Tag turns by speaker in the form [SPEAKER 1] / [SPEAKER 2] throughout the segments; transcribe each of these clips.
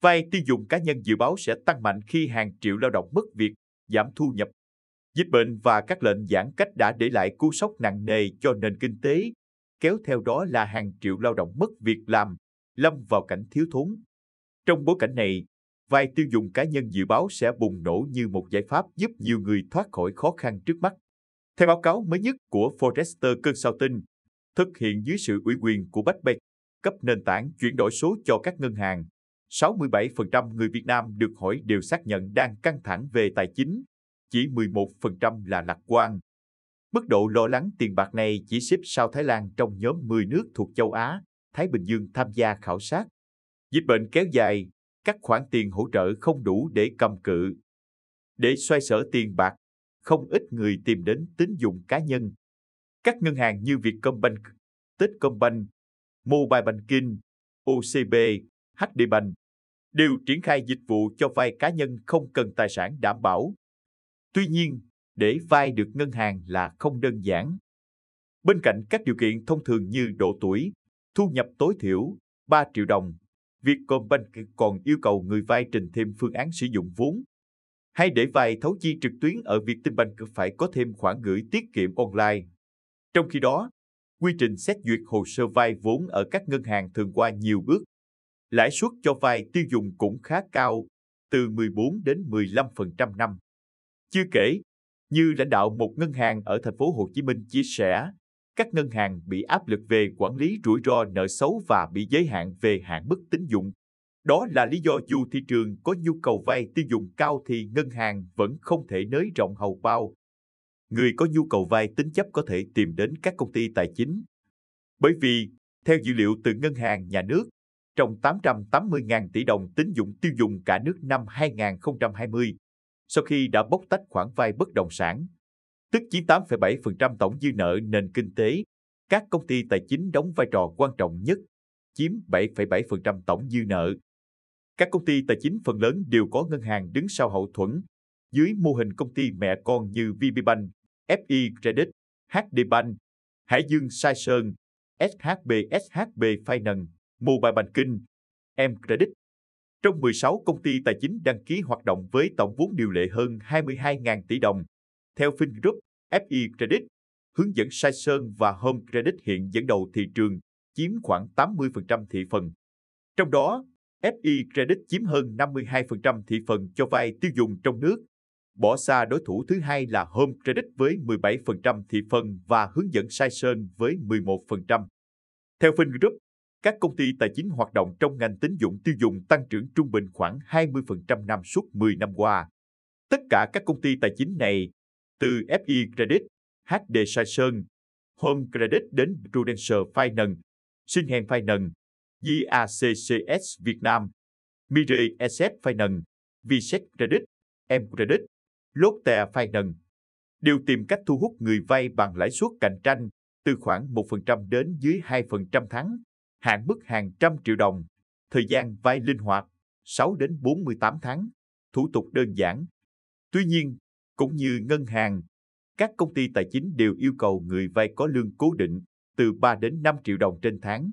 [SPEAKER 1] Vay tiêu dùng cá nhân dự báo sẽ tăng mạnh khi hàng triệu lao động mất việc, giảm thu nhập. Dịch bệnh và các lệnh giãn cách đã để lại cú sốc nặng nề cho nền kinh tế, kéo theo đó là hàng triệu lao động mất việc làm, lâm vào cảnh thiếu thốn. Trong bối cảnh này, vay tiêu dùng cá nhân dự báo sẽ bùng nổ như một giải pháp giúp nhiều người thoát khỏi khó khăn trước mắt. Theo báo cáo mới nhất của Forrester Consulting, thực hiện dưới sự ủy quyền của Bách Bạch, cấp nền tảng chuyển đổi số cho các ngân hàng, 67% người Việt Nam được hỏi đều xác nhận đang căng thẳng về tài chính, chỉ 11% là lạc quan. Mức độ lo lắng tiền bạc này chỉ xếp sau Thái Lan trong nhóm 10 nước thuộc châu Á, Thái Bình Dương tham gia khảo sát. Dịch bệnh kéo dài, các khoản tiền hỗ trợ không đủ để cầm cự. Để xoay sở tiền bạc, không ít người tìm đến tín dụng cá nhân. Các ngân hàng như Vietcombank, Techcombank, Mobile Banking, OCB, HD Bank đều triển khai dịch vụ cho vay cá nhân không cần tài sản đảm bảo. Tuy nhiên, để vay được ngân hàng là không đơn giản. Bên cạnh các điều kiện thông thường như độ tuổi, thu nhập tối thiểu 3 triệu đồng, Vietcombank còn yêu cầu người vay trình thêm phương án sử dụng vốn. Hay để vay thấu chi trực tuyến ở Vietinbank phải có thêm khoản gửi tiết kiệm online. Trong khi đó, quy trình xét duyệt hồ sơ vay vốn ở các ngân hàng thường qua nhiều bước. Lãi suất cho vay tiêu dùng cũng khá cao, từ 14 đến 15% năm. Chưa kể, như lãnh đạo một ngân hàng ở thành phố Hồ Chí Minh chia sẻ, các ngân hàng bị áp lực về quản lý rủi ro nợ xấu và bị giới hạn về hạn mức tín dụng. Đó là lý do dù thị trường có nhu cầu vay tiêu dùng cao thì ngân hàng vẫn không thể nới rộng hầu bao. Người có nhu cầu vay tính chấp có thể tìm đến các công ty tài chính. Bởi vì, theo dữ liệu từ Ngân hàng Nhà nước, trong 880.000 tỷ đồng tín dụng tiêu dùng cả nước năm 2020, sau khi đã bóc tách khoản vay bất động sản, tức chiếm 8,7% tổng dư nợ nền kinh tế. Các công ty tài chính đóng vai trò quan trọng nhất, chiếm 7,7% tổng dư nợ. Các công ty tài chính phần lớn đều có ngân hàng đứng sau hậu thuẫn, dưới mô hình công ty mẹ con như VPBank, FI Credit, HD Bank, Hải Dương Sai Sơn, SHB SHB Finance, Mobile Banking, M Credit. Trong 16 công ty tài chính đăng ký hoạt động với tổng vốn điều lệ hơn 22.000 tỷ đồng, theo FinGroup, FE Credit, hướng dẫn Sai Sơn và Home Credit hiện dẫn đầu thị trường, chiếm khoảng 80% thị phần. Trong đó, FE Credit chiếm hơn 52% thị phần cho vay tiêu dùng trong nước. Bỏ xa đối thủ thứ hai là Home Credit với 17% thị phần và hướng dẫn Sai Sơn với 11%. Theo FinGroup, các công ty tài chính hoạt động trong ngành tín dụng tiêu dùng tăng trưởng trung bình khoảng 20% năm suốt 10 năm qua. Tất cả các công ty tài chính này từ FI Credit, HD Sai Sơn, Home Credit đến Prudential Finance, Sinhen Finance, GACCS Việt Nam, Miri Asset Finance, Viset Credit, M Credit, Lotte Finance đều tìm cách thu hút người vay bằng lãi suất cạnh tranh từ khoảng 1% đến dưới 2% tháng, hạn mức hàng trăm triệu đồng, thời gian vay linh hoạt 6 đến 48 tháng, thủ tục đơn giản. Tuy nhiên, cũng như ngân hàng, các công ty tài chính đều yêu cầu người vay có lương cố định từ 3 đến 5 triệu đồng trên tháng.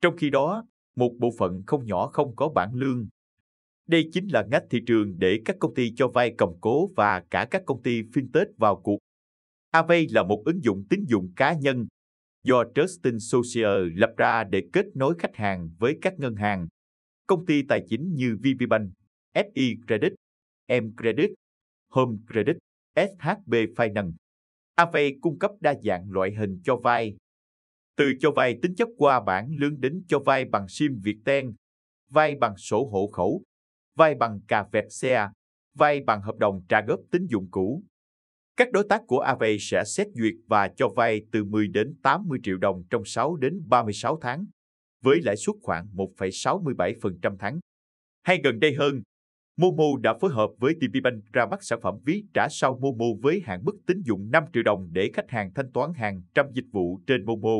[SPEAKER 1] Trong khi đó, một bộ phận không nhỏ không có bản lương. Đây chính là ngách thị trường để các công ty cho vay cầm cố và cả các công ty fintech vào cuộc. Avay là một ứng dụng tín dụng cá nhân do Justin Social lập ra để kết nối khách hàng với các ngân hàng, công ty tài chính như VPBank, FE Credit, M Credit, Home Credit, SHB Finance. Avay cung cấp đa dạng loại hình cho vay. Từ cho vay tính chất qua bản lương đến cho vay bằng sim Viettel, vay bằng sổ hộ khẩu, vay bằng cà vẹt xe, vay bằng hợp đồng trả góp tín dụng cũ. Các đối tác của Ave sẽ xét duyệt và cho vay từ 10 đến 80 triệu đồng trong 6 đến 36 tháng, với lãi suất khoảng 1,67% tháng. Hay gần đây hơn, Momo đã phối hợp với TPBank ra mắt sản phẩm ví trả sau Momo với hạn mức tín dụng 5 triệu đồng để khách hàng thanh toán hàng trăm dịch vụ trên Momo.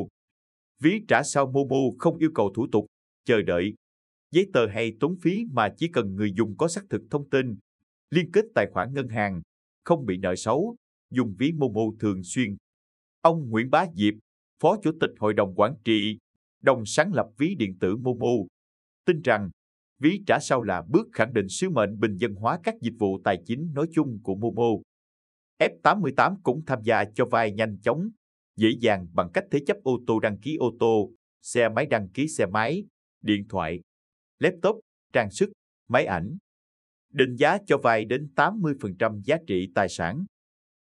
[SPEAKER 1] Ví trả sau Momo không yêu cầu thủ tục, chờ đợi, giấy tờ hay tốn phí mà chỉ cần người dùng có xác thực thông tin, liên kết tài khoản ngân hàng, không bị nợ xấu, dùng ví Momo thường xuyên. Ông Nguyễn Bá Diệp, Phó Chủ tịch Hội đồng Quản trị, đồng sáng lập ví điện tử Momo, tin rằng Ví trả sau là bước khẳng định sứ mệnh bình dân hóa các dịch vụ tài chính nói chung của Momo. F88 cũng tham gia cho vay nhanh chóng, dễ dàng bằng cách thế chấp ô tô đăng ký ô tô, xe máy đăng ký xe máy, điện thoại, laptop, trang sức, máy ảnh. Định giá cho vay đến 80% giá trị tài sản.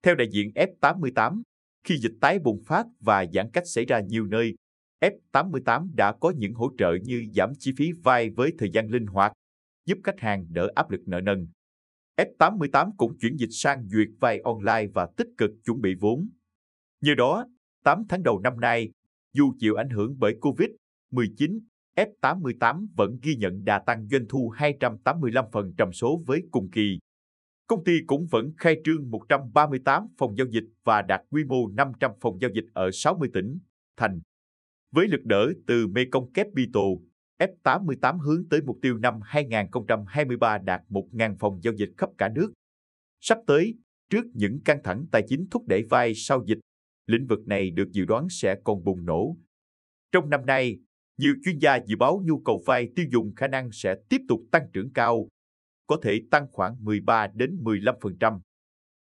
[SPEAKER 1] Theo đại diện F88, khi dịch tái bùng phát và giãn cách xảy ra nhiều nơi, F88 đã có những hỗ trợ như giảm chi phí vay với thời gian linh hoạt, giúp khách hàng đỡ áp lực nợ nần. F88 cũng chuyển dịch sang duyệt vay online và tích cực chuẩn bị vốn. Như đó, 8 tháng đầu năm nay, dù chịu ảnh hưởng bởi COVID-19, F88 vẫn ghi nhận đà tăng doanh thu 285% số với cùng kỳ. Công ty cũng vẫn khai trương 138 phòng giao dịch và đạt quy mô 500 phòng giao dịch ở 60 tỉnh, thành. Với lực đỡ từ Mekong Capital, F88 hướng tới mục tiêu năm 2023 đạt 1.000 phòng giao dịch khắp cả nước. Sắp tới, trước những căng thẳng tài chính thúc đẩy vai sau dịch, lĩnh vực này được dự đoán sẽ còn bùng nổ. Trong năm nay, nhiều chuyên gia dự báo nhu cầu vay tiêu dùng khả năng sẽ tiếp tục tăng trưởng cao, có thể tăng khoảng 13 đến 15%.